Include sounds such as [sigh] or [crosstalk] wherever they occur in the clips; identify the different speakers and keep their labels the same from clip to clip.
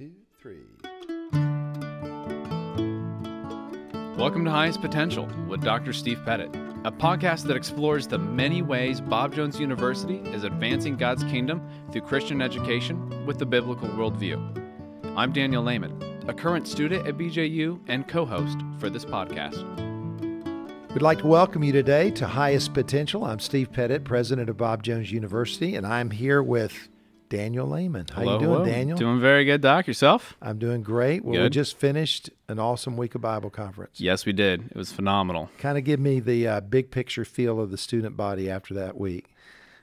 Speaker 1: two, three.
Speaker 2: Welcome to Highest Potential with Dr. Steve Pettit, a podcast that explores the many ways Bob Jones University is advancing God's kingdom through Christian education with the biblical worldview. I'm Daniel Lehman, a current student at BJU and co host for this podcast.
Speaker 1: We'd like to welcome you today to Highest Potential. I'm Steve Pettit, president of Bob Jones University, and I'm here with Daniel Lehman. How
Speaker 2: hello,
Speaker 1: you doing,
Speaker 2: hello.
Speaker 1: Daniel?
Speaker 2: Doing very good, Doc. Yourself?
Speaker 1: I'm doing great. Well, we just finished an awesome week of Bible conference.
Speaker 2: Yes, we did. It was phenomenal.
Speaker 1: Kind of give me the uh, big picture feel of the student body after that week.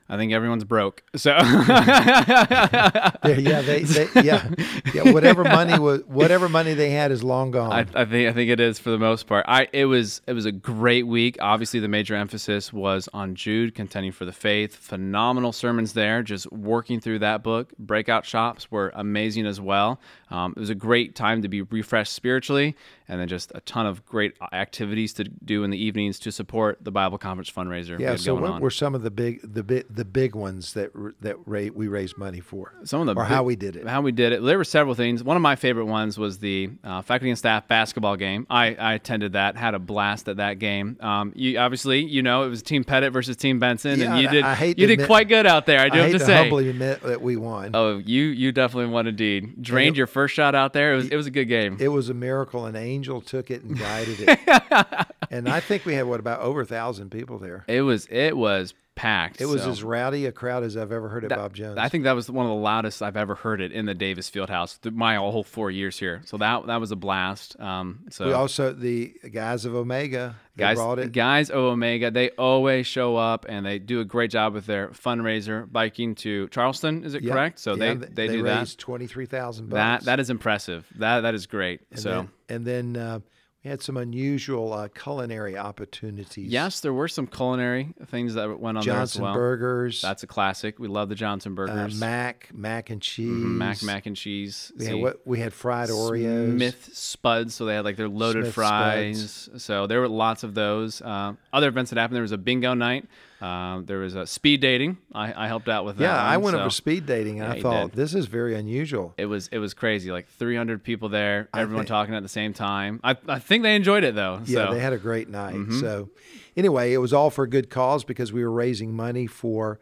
Speaker 2: I think everyone's broke. So [laughs]
Speaker 1: Yeah, yeah, they, they yeah, yeah. Whatever money was, whatever money they had is long gone.
Speaker 2: I, I think I think it is for the most part. I it was it was a great week. Obviously, the major emphasis was on Jude contending for the faith. Phenomenal sermons there. Just working through that book. Breakout shops were amazing as well. Um, it was a great time to be refreshed spiritually, and then just a ton of great activities to do in the evenings to support the Bible conference fundraiser.
Speaker 1: yeah. So, what
Speaker 2: on.
Speaker 1: were some of the big, the big, the big ones that that ra- we raised money for,
Speaker 2: some of the
Speaker 1: or
Speaker 2: big-
Speaker 1: how we did it?
Speaker 2: How we did it. There were several things. One of my favorite ones was the uh, faculty and staff basketball game. I, I attended that. Had a blast at that game. Um, you obviously you know it was Team Pettit versus Team Benson,
Speaker 1: Yeah,
Speaker 2: and you did
Speaker 1: I hate
Speaker 2: you did
Speaker 1: admit-
Speaker 2: quite good out there. I do
Speaker 1: I
Speaker 2: have
Speaker 1: hate
Speaker 2: to
Speaker 1: to
Speaker 2: say.
Speaker 1: humbly admit that we won.
Speaker 2: Oh, you you definitely won indeed. Drained your first shot out there. It was it was a good game.
Speaker 1: It was a miracle. An angel took it and guided it. [laughs] and I think we had what about over a thousand people there.
Speaker 2: It was it was packed.
Speaker 1: It was
Speaker 2: so-
Speaker 1: as rowdy a crowd as I've ever heard at Bob Jones.
Speaker 2: I think that was one of the loudest I've ever heard it in the Davis Fieldhouse. th- My whole four years here, so that that was a blast. Um, so
Speaker 1: we also the guys of Omega they
Speaker 2: guys,
Speaker 1: brought it.
Speaker 2: guys, O Omega, they always show up and they do a great job with their fundraiser biking to Charleston. Is it
Speaker 1: Yep.
Speaker 2: correct? So
Speaker 1: Yeah,
Speaker 2: they they, do
Speaker 1: raised twenty three thousand
Speaker 2: that. That that is impressive. That that is great.
Speaker 1: and
Speaker 2: so
Speaker 1: then, and then uh, we had some unusual uh, culinary opportunities.
Speaker 2: yes, there were some culinary things that went on
Speaker 1: Johnson
Speaker 2: there as well.
Speaker 1: burgers,
Speaker 2: That's a classic. We love the Johnson
Speaker 1: uh,
Speaker 2: burgers.
Speaker 1: mac, mac and cheese,
Speaker 2: Mhm, mac mac and cheese.
Speaker 1: We had, what, we had fried Oreos.
Speaker 2: Smith Spuds, so they had like their loaded
Speaker 1: Smith
Speaker 2: fries. So there were lots of those. Uh, other events that happened. There was a bingo night. Um, there was a speed dating. I, I helped out with that.
Speaker 1: Yeah, I went
Speaker 2: so
Speaker 1: over speed dating, and
Speaker 2: Yeah,
Speaker 1: I thought this is very unusual.
Speaker 2: It was it was crazy. Like 300 people there, everyone
Speaker 1: think-
Speaker 2: talking at the same time. I, I think they enjoyed it though.
Speaker 1: Yeah,
Speaker 2: so.
Speaker 1: they had a great night.
Speaker 2: Mhm.
Speaker 1: So, anyway, it was all for a good cause because we were raising money for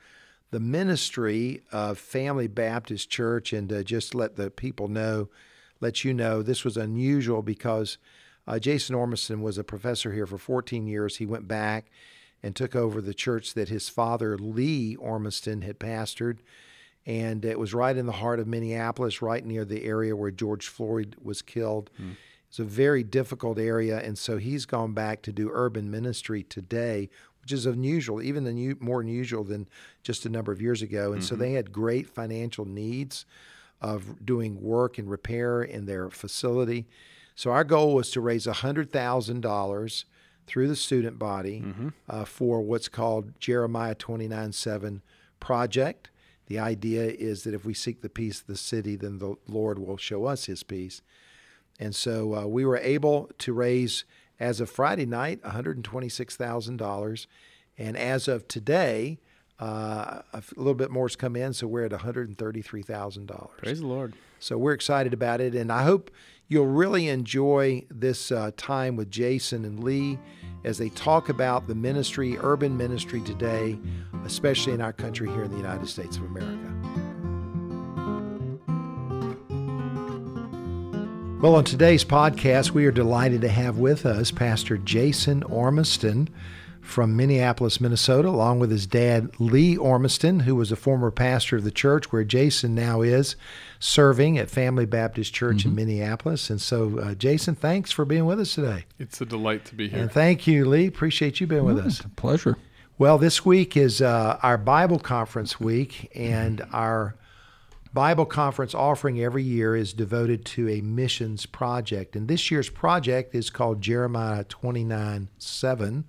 Speaker 1: the ministry of Family Baptist Church, and to just let the people know, let you know, this was unusual because uh, Jason Ormiston was a professor here for 14 years. He went back and took over the church that his father Lee Ormiston had pastored. And it was right in the heart of Minneapolis, right near the area where George Floyd was killed. Hmm. It's a very difficult area, and so he's gone back to do urban ministry today, which is unusual, even unu- more unusual than just a number of years ago. And so mm-hmm. they had great financial needs of doing work and repair in their facility. So our goal was to raise $100,000 through the student body uh, for what's called Jeremiah 29 7 project. The idea is that if we seek the peace of the city, then the Lord will show us his peace. And so uh, we were able to raise, as of Friday night, $126,000. And as of today, uh, a little bit more has come in, so we're at $133,000.
Speaker 2: Praise the Lord.
Speaker 1: So we're excited about it, and I hope you'll really enjoy this uh, time with Jason and Lee as they talk about the ministry, urban ministry today, especially in our country here in the United States of America. Well, on today's podcast, we are delighted to have with us Pastor Jason Ormiston from Minneapolis, Minnesota, along with his dad, Lee Ormiston, who was a former pastor of the church where Jason now is, serving at Family Baptist Church in Minneapolis. And so, uh, Jason, thanks for being with us today.
Speaker 3: It's a delight to be here.
Speaker 1: And thank you, Lee. Appreciate you being with us.
Speaker 4: Pleasure.
Speaker 1: Well, this week is uh, our Bible conference week, and our Bible conference offering every year is devoted to a missions project. And this year's project is called Jeremiah 29 7.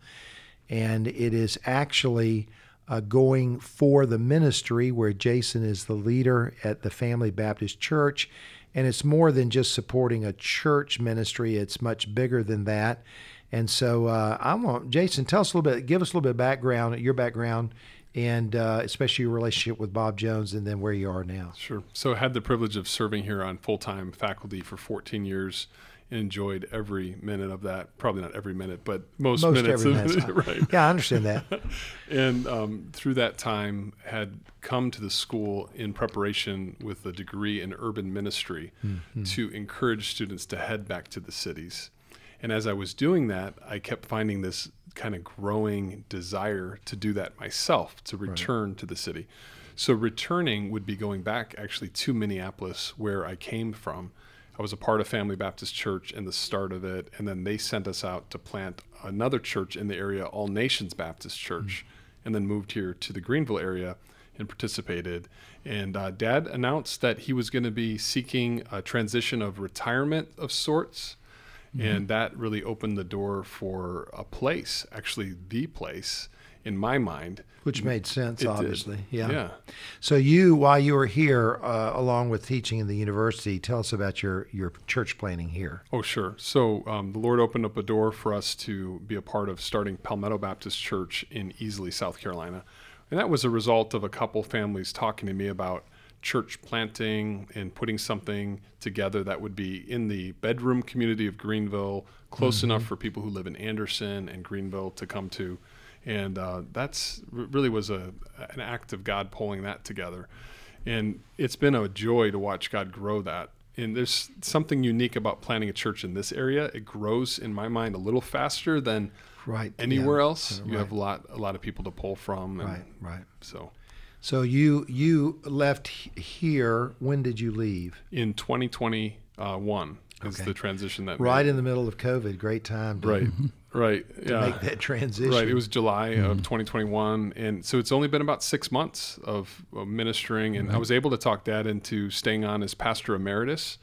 Speaker 1: And it is actually uh, going for the ministry where Jason is the leader at the Family Baptist Church. And it's more than just supporting a church ministry, it's much bigger than that. And so uh, I want Jason, tell us a little bit, give us a little bit of background, your background and uh, especially your relationship with Bob Jones and then where you are now.
Speaker 3: Sure. So I had the privilege of serving here on full time faculty for 14 years. Enjoyed every minute of that. Probably not every minute, but most,
Speaker 1: Most
Speaker 3: minutes.
Speaker 1: every minute. [laughs]
Speaker 3: right.
Speaker 1: Yeah, I understand that. [laughs]
Speaker 3: and um, through that time had come to the school in preparation with a degree in urban ministry to encourage students to head back to the cities and as i was doing that i kept finding this kind of growing desire to do that myself to return to the city so returning would be going back actually to minneapolis where i came from I was a part of Family Baptist Church in the start of it, and then they sent us out to plant another church in the area, All Nations Baptist Church, and then moved here to the Greenville area and participated. And uh, Dad announced that he was going to be seeking a transition of retirement of sorts, and that really opened the door for a place, actually the place in my mind.
Speaker 1: Which made sense,
Speaker 3: It did.
Speaker 1: obviously. Yeah.
Speaker 3: Yeah.
Speaker 1: So you, while you were here, uh, along with teaching in the university, tell us about your your church planting here.
Speaker 3: Oh, sure. So um, the Lord opened up a door for us to be a part of starting Palmetto Baptist Church in Easley, South Carolina. And that was a result of a couple families talking to me about church planting and putting something together that would be in the bedroom community of Greenville, close enough for people who live in Anderson and Greenville to come to. And uh, that's really was a an act of God pulling that together. And it's been a joy to watch God grow that. And there's something unique about planting a church in this area. It grows, in my mind, a little faster than
Speaker 1: Right.
Speaker 3: anywhere
Speaker 1: yeah.
Speaker 3: else. You
Speaker 1: right.
Speaker 3: have a lot, a lot of people to pull from. And
Speaker 1: Right. Right.
Speaker 3: So,
Speaker 1: So you you left here. When did you leave?
Speaker 3: in 2021 is
Speaker 1: Okay.
Speaker 3: the transition that
Speaker 1: Right
Speaker 3: made.
Speaker 1: in the middle of COVID. Great time to,
Speaker 3: right, [laughs] right,
Speaker 1: to
Speaker 3: yeah.
Speaker 1: make that transition.
Speaker 3: Right. It was July of mm-hmm. 2021. And so it's only been about six months of, of ministering. And I mm-hmm. was able to talk Dad into staying on as pastor emeritus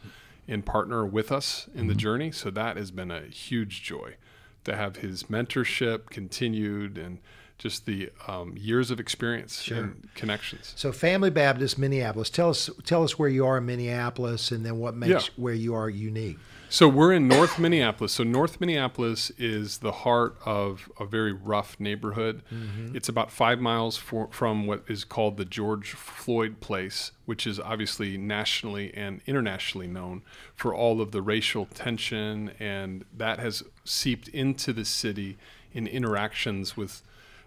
Speaker 3: and partner with us in the mm-hmm. journey. So that has been a huge joy to have his mentorship continued and just the um, years of experience and connections.
Speaker 1: So Family Baptist Minneapolis. Tell us tell us where you are in Minneapolis, and then what makes
Speaker 3: Yeah.
Speaker 1: where you are unique.
Speaker 3: So we're in North Minneapolis. So North Minneapolis is the heart of a very rough neighborhood. It's about five miles for, from what is called the George Floyd Place, which is obviously nationally and internationally known for all of the racial tension, and that has seeped into the city in interactions with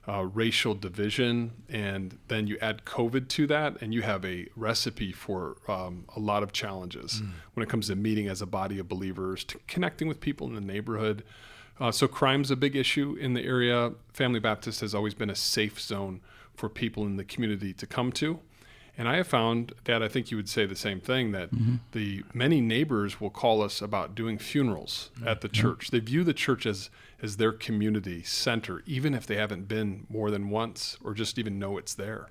Speaker 3: uh, racial division, and then you add COVID to that, and you have a recipe for um, a lot of challenges when it comes to meeting as a body of believers, to connecting with people in the neighborhood. Uh, so crime's a big issue in the area. Family Baptist has always been a safe zone for people in the community to come to. And I have found, that I think you would say the same thing that the many neighbors will call us about doing funerals at the church. They view the church as as their community center, even if they haven't been more than once or just even know it's there.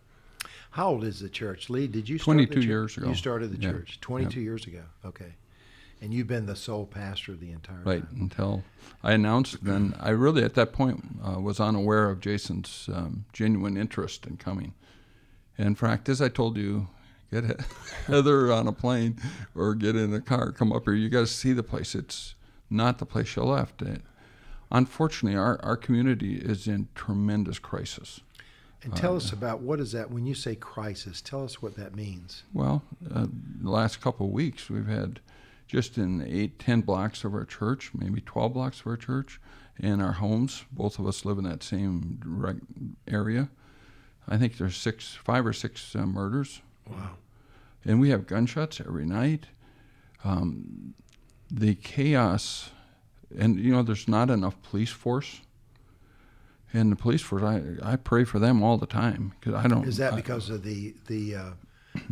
Speaker 1: How old is the church? Lee, did you start the
Speaker 4: 22
Speaker 1: church?
Speaker 4: years ago.
Speaker 1: You started the
Speaker 4: Yeah.
Speaker 1: church 22 years ago. Okay. And you've been the sole pastor the entire
Speaker 4: Right
Speaker 1: time.
Speaker 4: until I announced. Then I really, at that point, uh, was unaware of Jason's um, genuine interest in coming. In fact, as I told you, get He- [laughs] Heather on a plane or get in a car, come up here. You got to see the place. It's not the place you left. It, unfortunately, our, our community is in tremendous crisis.
Speaker 1: And tell us about what is that when you say crisis? Tell us what that means.
Speaker 4: Well, uh, the last couple of weeks, we've had just in eight, ten blocks of our church, maybe 12 blocks of our church, and our homes. Both of us live in that same direct area. I think there's six, five or six uh, murders.
Speaker 1: Wow.
Speaker 4: And we have gunshots every night. Um, the chaos, and you know, there's not enough police force. And the police force, I, I pray for them all the time because I don't.
Speaker 1: Is that
Speaker 4: I-
Speaker 1: because of the the uh,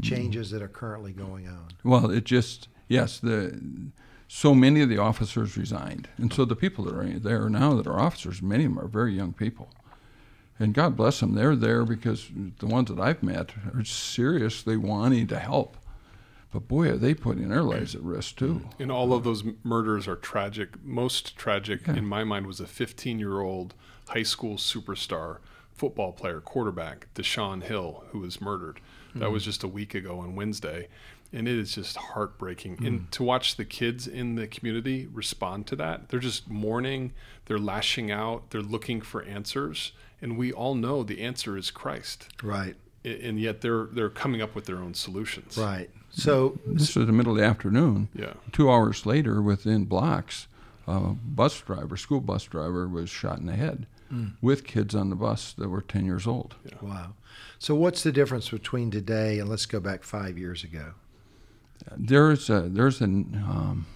Speaker 1: changes that are currently going on?
Speaker 4: Well, it just yes, the so many of the officers resigned, and so the people that are there now that are officers, many of them are very young people, and God bless them, they're there because the ones that I've met are seriously wanting to help, but boy, are they putting their lives at risk too.
Speaker 3: And all of those murders are tragic. Most tragic, in my mind, was a 15 year old high school superstar football player, quarterback, Deshaun Hill, who was murdered. That mm-hmm. was just a week ago on Wednesday. And it is just heartbreaking. And mm. to watch the kids in the community respond to that, they're just mourning, they're lashing out, they're looking for answers. and we all know the answer is Christ.
Speaker 1: Right.
Speaker 3: And yet they're they're coming up with their own solutions.
Speaker 1: Right. So
Speaker 4: this was the middle of the afternoon.
Speaker 3: Yeah.
Speaker 4: Two hours later, within blocks, a bus driver, school bus driver, was shot in the head with kids on the bus that were 10 years old.
Speaker 1: wow. So what's the difference between today and let's go back five years ago?
Speaker 4: There's a, there's an um,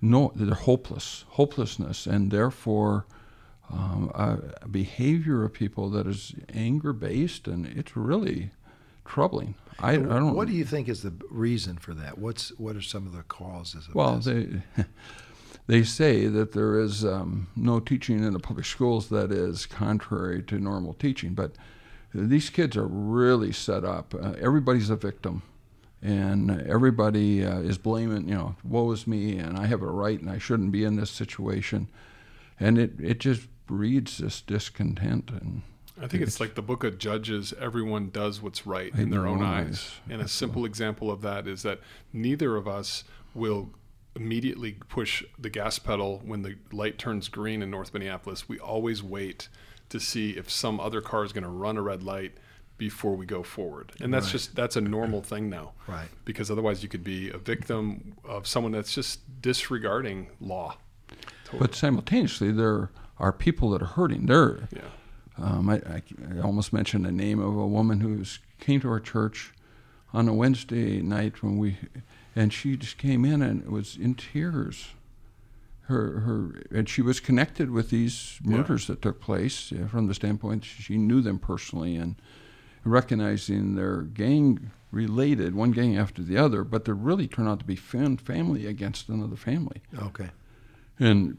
Speaker 4: no, they're hopeless, hopelessness, and therefore um, behavior of people that is anger based, and it's really troubling. I, I don't.
Speaker 1: What do you think is the reason for that? What's what are some of the causes of
Speaker 4: Well,
Speaker 1: this?
Speaker 4: they [laughs] they say that there is um, no teaching in the public schools that is contrary to normal teaching, but these kids are really set up. Uh, everybody's a victim, and everybody uh, is blaming. You know, woe is me, and I have a right, and I shouldn't be in this situation, and it it just breeds this discontent and.
Speaker 3: I think it's like the book of Judges. Everyone does what's right in their own eyes. And a simple example of that is that neither of us will immediately push the gas pedal when the light turns green in North Minneapolis. We always wait to see if some other car is going to run a red light before we go forward. And that's
Speaker 1: Right.
Speaker 3: just that's a normal thing now.
Speaker 1: Right.
Speaker 3: Because otherwise you could be a victim of someone that's just disregarding law.
Speaker 4: But simultaneously, there are people that are hurting. There,
Speaker 3: Yeah.
Speaker 4: Um, I, I, I almost mentioned the name of a woman who came to our church on a Wednesday night when we, and she just came in and was in tears. Her, her, and she was connected with these
Speaker 3: Yeah.
Speaker 4: murders that took place yeah, from the standpoint she knew them personally and recognizing their gang related, one gang after the other, but they really turned out to be fam- family against another family.
Speaker 1: okay.
Speaker 4: And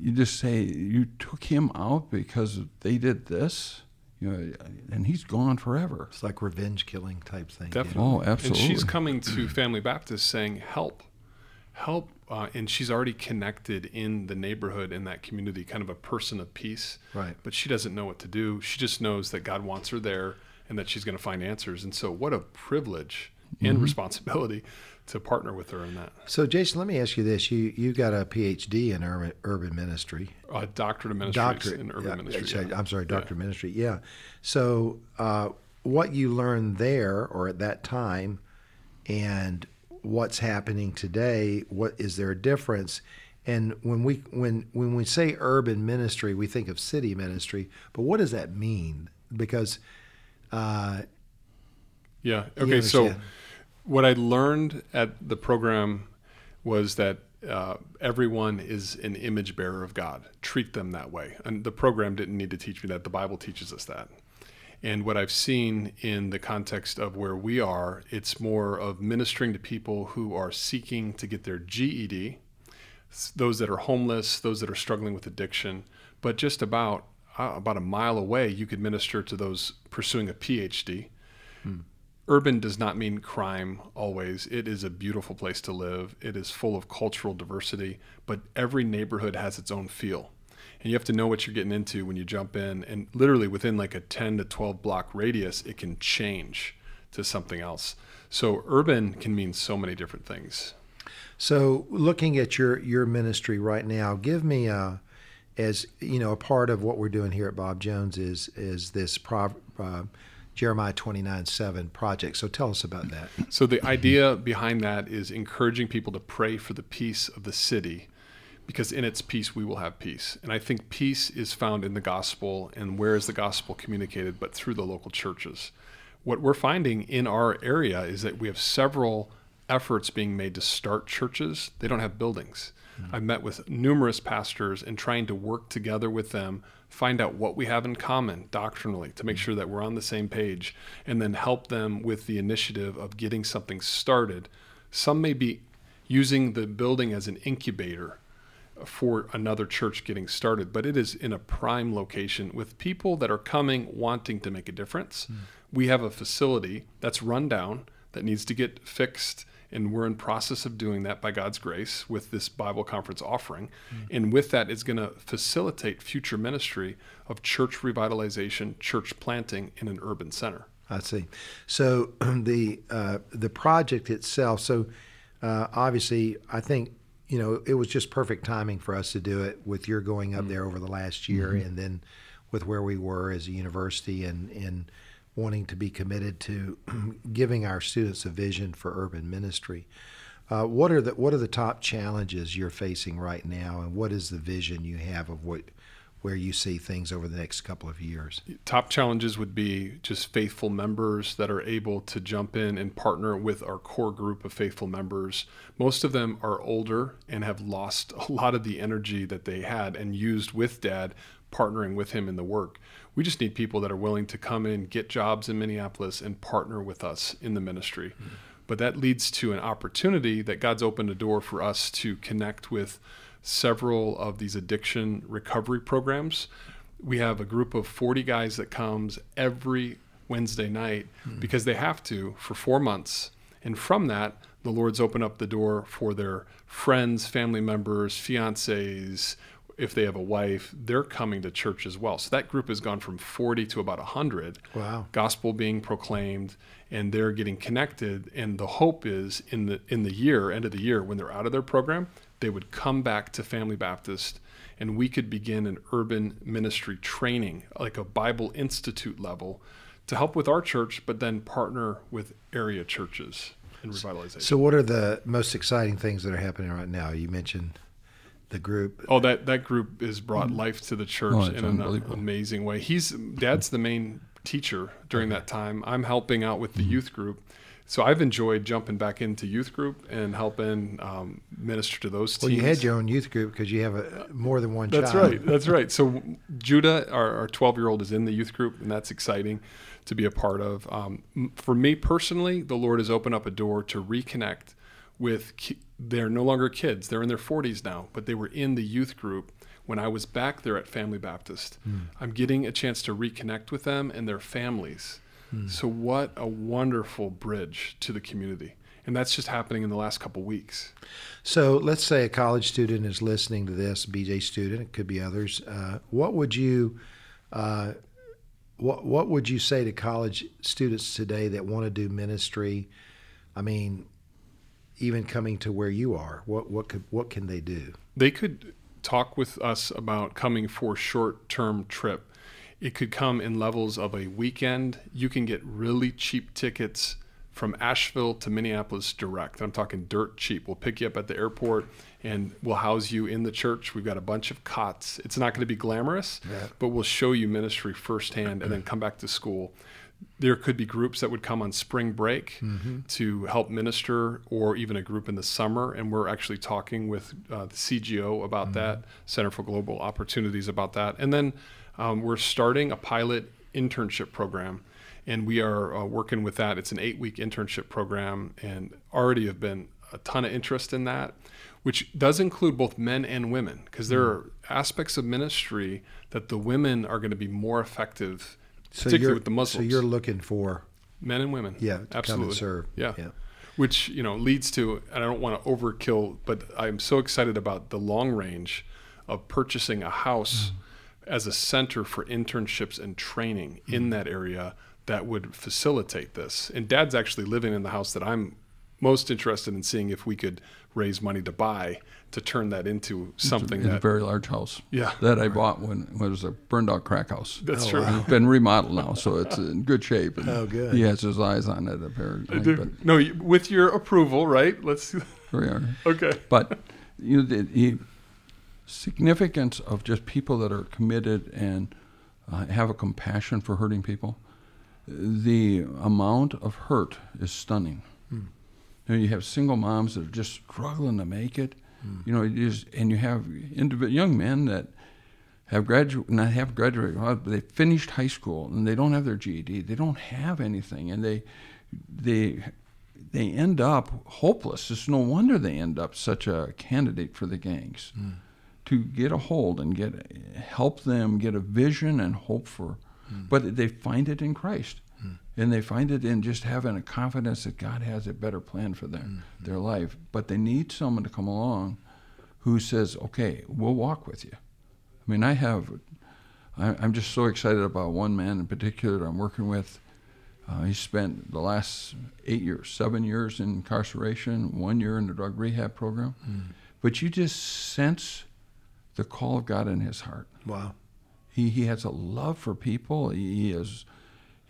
Speaker 4: you just say you took him out because they did this, you know, and he's gone forever.
Speaker 1: It's like revenge killing type thing. yeah.
Speaker 3: Definitely.
Speaker 4: Oh,
Speaker 3: And
Speaker 4: absolutely.
Speaker 3: she's coming to Family Baptist saying, "Help, help," uh, and she's already connected in the neighborhood in that community, kind of a person of peace.
Speaker 1: Right.
Speaker 3: But she doesn't know what to do. She just knows that God wants her there and that she's going to find answers. And so, what a privilege and responsibility to partner with her in that.
Speaker 1: So Jason, let me ask you this: you you got a PhD in urban, urban ministry.
Speaker 3: Uh, doctorate of ministries
Speaker 1: doctorate
Speaker 3: in urban
Speaker 1: yeah,
Speaker 3: ministry. yeah.
Speaker 1: I'm sorry,
Speaker 3: Yeah.
Speaker 1: doctorate of ministry. Yeah. So uh, what you learned there or at that time, and what's happening today? What is there a difference? And when we when when we say urban ministry, we think of city ministry, but what does that mean? Because uh,
Speaker 3: Yeah. Okay. So. What I learned at the program was that uh, everyone is an image bearer of God. Treat them that way. And the program didn't need to teach me that. The Bible teaches us that. And what I've seen in the context of where we are, it's more of ministering to people who are seeking to get their GED, those that are homeless, those that are struggling with addiction. But just about uh, about a mile away, you could minister to those pursuing a PhD urban does not mean crime always. It is a beautiful place to live. It is full of cultural diversity, but every neighborhood has its own feel. And you have to know what you're getting into when you jump in. And literally within like a 10 to 12 block radius, it can change to something else. So urban can mean so many different things.
Speaker 1: So, looking at your your ministry right now, give me a, as you know, a part of what we're doing here at Bob Jones is is this Prov, uh, Jeremiah twenty nine seven project. So, tell us about that.
Speaker 3: So the idea behind that is encouraging people to pray for the peace of the city because in its peace we will have peace. And I think peace is found in the gospel and where is the gospel communicated but through the local churches. What we're finding in our area is that we have several efforts being made to start churches. They don't have buildings. Mm-hmm. I've met with numerous pastors and trying to work together with them, find out what we have in common doctrinally to make mm. sure that we're on the same page, and then help them with the initiative of getting something started. Some may be using the building as an incubator for another church getting started, but it is in a prime location with people that are coming wanting to make a difference. Mm. We have a facility that's run down that needs to get fixed and we're in process of doing that by God's grace with this Bible conference offering. And with that, it's going to facilitate future ministry of church revitalization, church planting in an urban center.
Speaker 1: I see. So [clears throat] the uh, the project itself. So uh, obviously, I think you know it was just perfect timing for us to do it with your going up there over the last year, and then with where we were as a university and and wanting to be committed to [clears throat] giving our students a vision for urban ministry. Uh, what are the what are the top challenges you're facing right now, and what is the vision you have of what where you see things over the next couple of years?
Speaker 3: Top challenges would be just faithful members that are able to jump in and partner with our core group of faithful members. Most of them are older and have lost [laughs] a lot of the energy that they had and used with dad partnering with him in the work. We just need people that are willing to come in, get jobs in Minneapolis, and partner with us in the ministry. Mm-hmm. But that leads to an opportunity that God's opened a door for us to connect with several of these addiction recovery programs. We have a group of 40 guys that comes every Wednesday night mm-hmm. because they have to for four months. And from that, the Lord's opened up the door for their friends, family members, fiancés, if they have a wife, they're coming to church as well. So that group has gone from 40 to about 100.
Speaker 1: Wow.
Speaker 3: Gospel being proclaimed and they're getting connected and the hope is in the in the year, end of the year when they're out of their program, they would come back to Family Baptist and we could begin an urban ministry training, like a Bible Institute level, to help with our church, but then partner with area churches in revitalization.
Speaker 1: So, what are the most exciting things that are happening right now? You mentioned the group.
Speaker 3: Oh, that that group has brought mm. life to the church oh, in an amazing way. He's dad's the main teacher during that time. I'm helping out with the mm-hmm. youth group so I've enjoyed jumping back into youth group and helping um, minister to those teams.
Speaker 1: Well, you had your own youth group because you have a, more than one child.
Speaker 3: that's
Speaker 1: child.
Speaker 3: right. That's right. So Judah, our 12 year old, is in the youth group, and that's exciting to be a part of. Um, for me personally, the Lord has opened up a door to reconnect with. Ki- they're no longer kids; they're in their 40s now, but they were in the youth group when I was back there at Family Baptist. Mm. I'm getting a chance to reconnect with them and their families Hmm. So, what a wonderful bridge to the community. And that's just happening in the last couple weeks.
Speaker 1: So, let's say a college student is listening to this, BJ student, it could be others. Uh, what would you uh, what what would you say to college students today that want to do ministry? I mean, even coming to where you are, what what could what can they do?
Speaker 3: They could talk with us about coming for short term trip it could come in levels of a weekend. You can get really cheap tickets from Asheville to Minneapolis direct. I'm talking dirt cheap. We'll pick you up at the airport and we'll house you in the church. We've got a bunch of cots. It's not going to be glamorous, yeah. but we'll show you ministry firsthand and then come back to school. There could be groups that would come on spring break mm-hmm. to help minister, or even a group in the summer. And we're actually talking with uh, the CGO about mm-hmm. that, Center for Global Opportunities about that. And then um, we're starting a pilot internship program, and we are uh, working with that. It's an eight week internship program, and already have been a ton of interest in that, which does include both men and women, because there mm. are aspects of ministry that the women are going to be more effective, so particularly with the Muslims.
Speaker 1: So you're looking for
Speaker 3: men and women,
Speaker 1: yeah, absolutely, serve,
Speaker 3: yeah. yeah. Which you know leads to, and I don't want to overkill, but I'm so excited about the long range of purchasing a house. Mm as a center for internships and training mm-hmm. in that area that would facilitate this. And dad's actually living in the house that I'm most interested in seeing if we could raise money to buy to turn that into something
Speaker 4: it's a,
Speaker 3: that,
Speaker 4: a very large house.
Speaker 3: Yeah,
Speaker 4: that I bought when, when it was a burned out crack house.
Speaker 3: That's oh, true.
Speaker 4: Wow. It's been remodeled now, so it's in good shape.
Speaker 1: And oh, good.
Speaker 4: He has his eyes on it apparently.
Speaker 3: But, no, with your approval, right? Let's.
Speaker 4: We are. [laughs]
Speaker 3: Okay.
Speaker 4: But you know, he significance of just people that are committed and uh, have a compassion for hurting people, the amount of hurt is stunning. You, know, you have single moms that are just struggling to make it. Mm. You know, you just, and you have young men that have graduated, not have graduated, but they finished high school and they don't have their GED. They don't have anything, and they they they end up hopeless. It's no wonder they end up such a candidate for the gangs. Mm to get a hold and get help them get a vision and hope for mm. but they find it in Christ. And they find it in just having a confidence that God has a better plan for them mm. their life but they need someone to come along who says okay we'll walk with you I mean I have I, am just so excited about one man in particular that I'm working with uh, he spent the last eight years, seven years in incarceration, one year in the drug rehab program. Mm. But you just sense the call of God in his heart.
Speaker 1: Wow.
Speaker 4: He he has a love for people. He is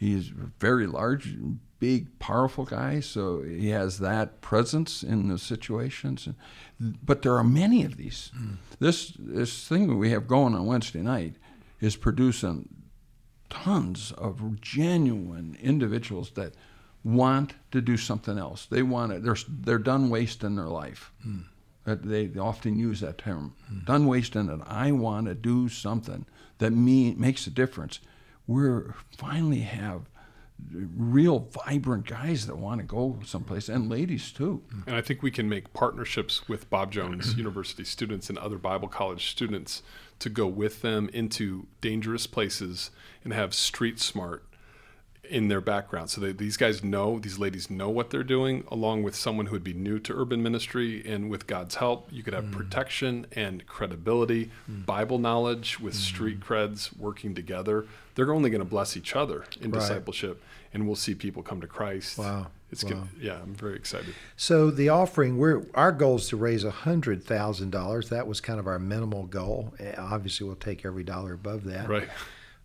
Speaker 4: he is very large, big, powerful guy. So he has that presence in the situations. But there are many of these. Mm. This this thing that we have going on Wednesday night is producing tons of genuine individuals that want to do something else. They want it. They're they're done wasting their life. Mm. They often use that term. Mm. Done wasting it. I want to do something that me makes a difference. We're finally have real vibrant guys that want to go someplace and ladies too.
Speaker 3: And I think we can make partnerships with Bob Jones [clears throat] University students and other Bible college students to go with them into dangerous places and have street smart in their background. So they, these guys know, these ladies know what they're doing, along with someone who would be new to urban ministry. And with God's help, you could have mm. protection and credibility, mm. Bible knowledge with mm. street creds working together. They're only going to bless each other in right. discipleship, and we'll see people come to Christ.
Speaker 1: Wow.
Speaker 3: It's
Speaker 1: wow.
Speaker 3: good. Yeah, I'm very excited.
Speaker 1: So the offering, we're our goal is to raise hundred thousand dollars. That was kind of our minimal goal. Eh, obviously, we'll take every dollar above that.
Speaker 3: Right.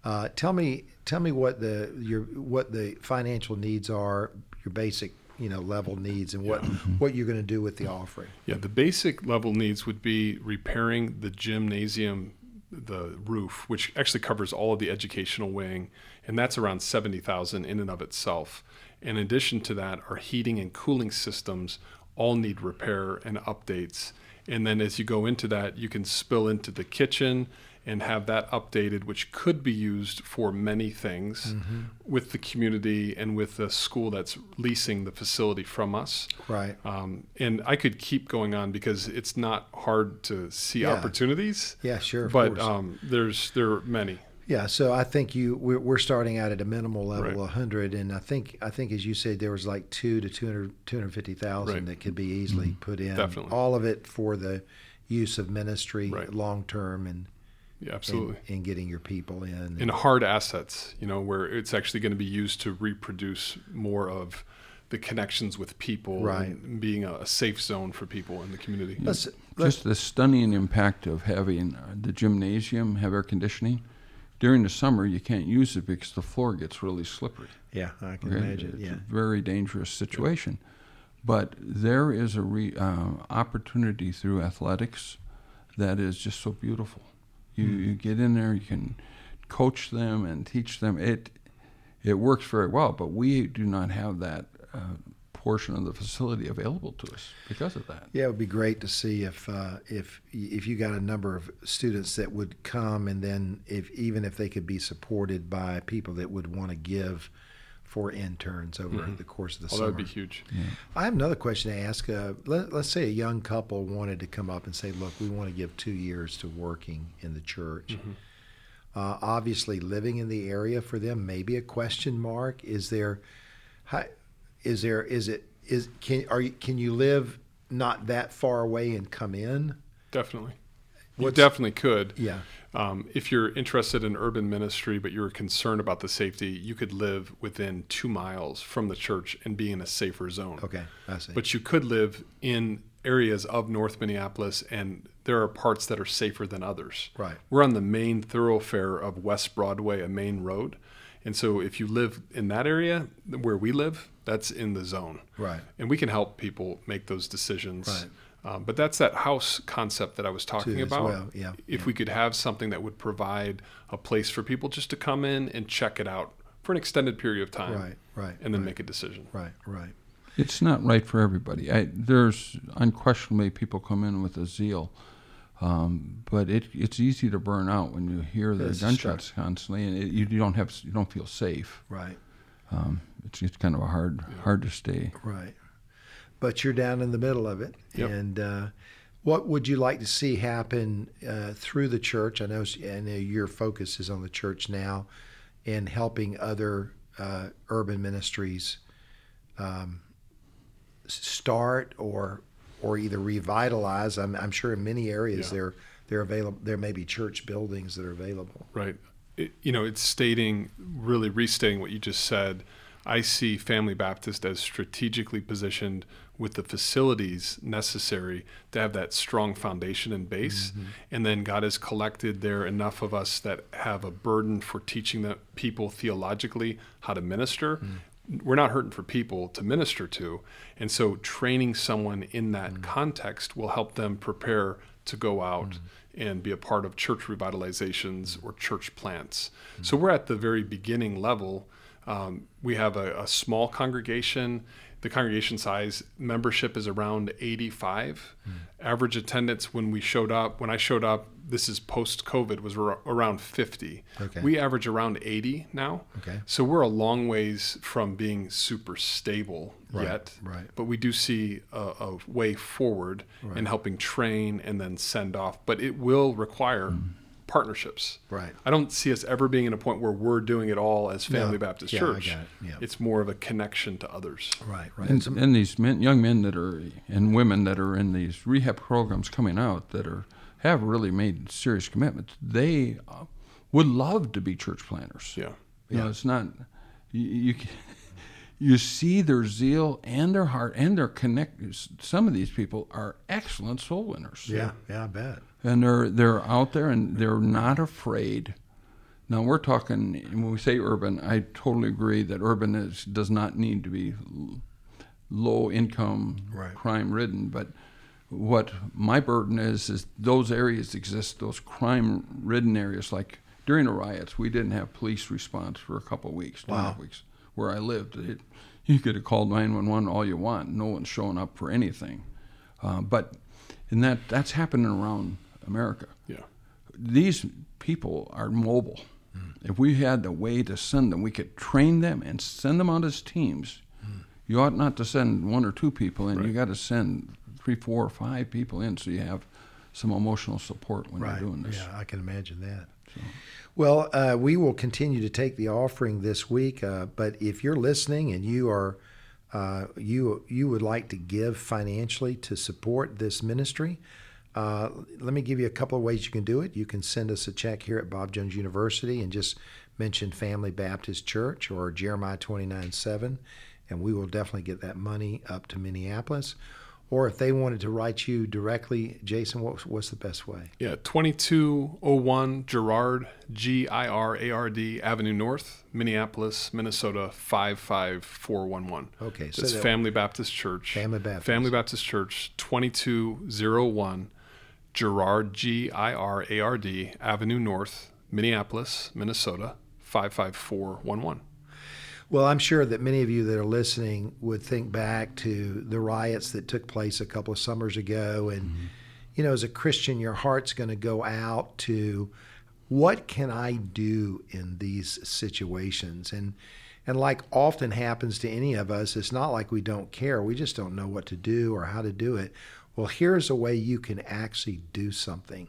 Speaker 1: Uh, tell me, tell me what the your what the financial needs are, your basic you know level needs, and what yeah. what you're going to do with the offering.
Speaker 3: Yeah, the basic level needs would be repairing the gymnasium, the roof, which actually covers all of the educational wing, and that's around seventy thousand in and of itself. In addition to that, our heating and cooling systems all need repair and updates. And then as you go into that, you can spill into the kitchen and have that updated, which could be used for many things mm-hmm. with the community and with the school that's leasing the facility from us.
Speaker 1: Right.
Speaker 3: Um, and I could keep going on because it's not hard to see
Speaker 1: yeah.
Speaker 3: opportunities.
Speaker 1: Yeah, sure.
Speaker 3: But um, there's there are many.
Speaker 1: Yeah, so I think you we're, we're starting out at a minimal level, right. 100, and I think I think as you said, there was like two to 200, 250,000 right. that could be easily mm-hmm. put in.
Speaker 3: Definitely.
Speaker 1: All of it for the use of ministry
Speaker 3: right.
Speaker 1: long term and
Speaker 3: yeah, absolutely.
Speaker 1: And, getting your people in. And,
Speaker 3: and hard assets, you know, where it's actually going to be used to reproduce more of the connections with people
Speaker 1: right.
Speaker 3: and being a, safe zone for people in the community.
Speaker 4: Let's, let's, Just the stunning impact of having uh, the gymnasium have air conditioning. During the summer, you can't use it because the floor gets really slippery.
Speaker 1: Yeah, I can okay? imagine.
Speaker 4: It's
Speaker 1: yeah.
Speaker 4: a very dangerous situation. Yeah. But there is a re, uh, opportunity through athletics that is just so beautiful. You, mm. you get in there, you can coach them and teach them. It it works very well, but we do not have that uh, portion of the facility available to us because of that.
Speaker 1: Yeah, it would be great to see if uh, if if you got a number of students that would come, and then if even if they could be supported by people that would want to give for interns over mm-hmm. the course of the
Speaker 3: oh,
Speaker 1: summer.
Speaker 3: That would be huge.
Speaker 1: Yeah. I have another question to ask. Uh, let, us say a young couple wanted to come up and say, "Look, we want to give two years to working in the church." Mm-hmm. Uh, obviously, living in the area for them may be a question mark. Is there, how, is there, is it, is can are you, can you live not that far away and come in?
Speaker 3: Definitely. You definitely could.
Speaker 1: Yeah.
Speaker 3: Um, if you're interested in urban ministry, but you're concerned about the safety, you could live within two miles from the church and be in a safer zone.
Speaker 1: Okay, I see.
Speaker 3: But you could live in areas of North Minneapolis, and there are parts that are safer than others.
Speaker 1: Right.
Speaker 3: We're on the main thoroughfare of West Broadway, a main road. And so if you live in that area where we live, that's in the zone.
Speaker 1: Right.
Speaker 3: And we can help people make those decisions.
Speaker 1: Right
Speaker 3: um, but that's that house concept that I was talking about.
Speaker 1: Well. Yeah,
Speaker 3: if
Speaker 1: yeah.
Speaker 3: we could have something that would provide a place for people just to come in and check it out for an extended period of time,
Speaker 1: right, right,
Speaker 3: and then
Speaker 1: right.
Speaker 3: make a decision.
Speaker 1: Right, right.
Speaker 4: It's not right for everybody. I, there's unquestionably people come in with a zeal, um, but it, it's easy to burn out when you hear the this gunshots constantly, and it, you, you, don't have you don't feel safe.
Speaker 1: Right.
Speaker 4: Um, it's, it's kind of a hard yeah. hard to stay.
Speaker 1: Right but you're down in the middle of it.
Speaker 3: Yep.
Speaker 1: And uh, what would you like to see happen uh, through the church? I know, I know your focus is on the church now and helping other uh, urban ministries um, start or or either revitalize. I'm, I'm sure in many areas
Speaker 3: yeah.
Speaker 1: there they're available. There may be church buildings that are available.
Speaker 3: Right. It, you know, it's stating really restating what you just said I see Family Baptist as strategically positioned with the facilities necessary to have that strong foundation and base. Mm-hmm. And then God has collected there enough of us that have a burden for teaching the people theologically how to minister. Mm. We're not hurting for people to minister to. And so training someone in that mm. context will help them prepare to go out mm. and be a part of church revitalizations or church plants. So we're at the very beginning level. Um, we have a, a small congregation the congregation size membership is around 85 mm. average attendance when we showed up when i showed up this is post covid was around 50 okay. we average around 80 now okay so we're a long ways from being super stable right. yet right but we do see a, a way forward right. in helping train and then send off but it will require mm partnerships.
Speaker 1: Right.
Speaker 3: I don't see us ever being in a point where we're doing it all as Family no. Baptist
Speaker 1: yeah,
Speaker 3: Church.
Speaker 1: It. Yeah.
Speaker 3: It's more of a connection to others.
Speaker 1: Right. Right.
Speaker 4: And, and these men, young men that are and women that are in these rehab programs coming out that are have really made serious commitments. They uh, would love to be church planters.
Speaker 3: Yeah.
Speaker 4: You yeah. know, it's not you, you [laughs] you see their zeal and their heart and their connect. Some of these people are excellent soul winners.
Speaker 1: Yeah, yeah, I bet
Speaker 4: and they're they're out there and they're not afraid. Now we're talking when we say urban. I totally agree that urban is does not need to be low income, right. crime ridden. But what my burden is is those areas exist, those crime ridden areas. Like during the riots, we didn't have police response for a couple of weeks, two wow. weeks where I lived. It, you could have called 911 all you want. No one's showing up for anything. Uh, but and that that's happening around America.
Speaker 3: Yeah.
Speaker 4: These people are mobile. Mm. If we had the way to send them, we could train them and send them out as teams. Mm. You ought not to send one or two people in. Right. You got to send three, four, or five people in so you have some emotional support when
Speaker 1: right.
Speaker 4: you're doing this.
Speaker 1: Yeah, I can imagine that. So. Well, uh, we will continue to take the offering this week, uh, but if you're listening and you are uh, you you would like to give financially to support this ministry, uh, let me give you a couple of ways you can do it. You can send us a check here at Bob Jones University and just mention Family Baptist Church or Jeremiah 29 7, and we will definitely get that money up to Minneapolis. Or if they wanted to write you directly, Jason, what's, what's the best way?
Speaker 3: Yeah, 2201 Girard, G I R A R D Avenue North, Minneapolis, Minnesota 55411.
Speaker 1: Okay,
Speaker 3: so it's Family Baptist Church.
Speaker 1: Family Baptist.
Speaker 3: Family Baptist Church, 2201 Girard, G I R A R D, Avenue North, Minneapolis, Minnesota, 55411.
Speaker 1: Well, I'm sure that many of you that are listening would think back to the riots that took place a couple of summers ago. And, mm-hmm. you know, as a Christian, your heart's going to go out to what can I do in these situations? And, and like often happens to any of us, it's not like we don't care. We just don't know what to do or how to do it. Well, here's a way you can actually do something,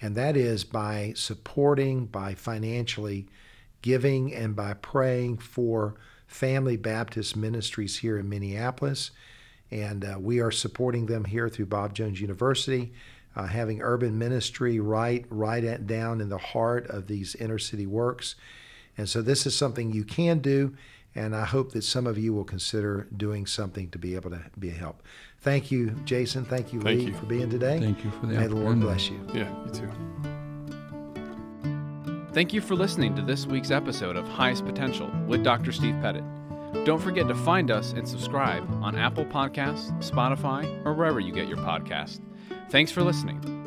Speaker 1: and that is by supporting, by financially giving, and by praying for Family Baptist Ministries here in Minneapolis. And uh, we are supporting them here through Bob Jones University, uh, having urban ministry right, right at, down in the heart of these inner city works. And so this is something you can do, and I hope that some of you will consider doing something to be able to be a help. Thank you, Jason. Thank you,
Speaker 3: Thank
Speaker 1: Lee,
Speaker 3: you.
Speaker 1: for being today.
Speaker 4: Thank you for the
Speaker 1: May the Lord bless you.
Speaker 3: Yeah, you too.
Speaker 2: Thank you for listening to this week's episode of Highest Potential with Dr. Steve Pettit. Don't forget to find us and subscribe on Apple Podcasts, Spotify, or wherever you get your podcast. Thanks for listening.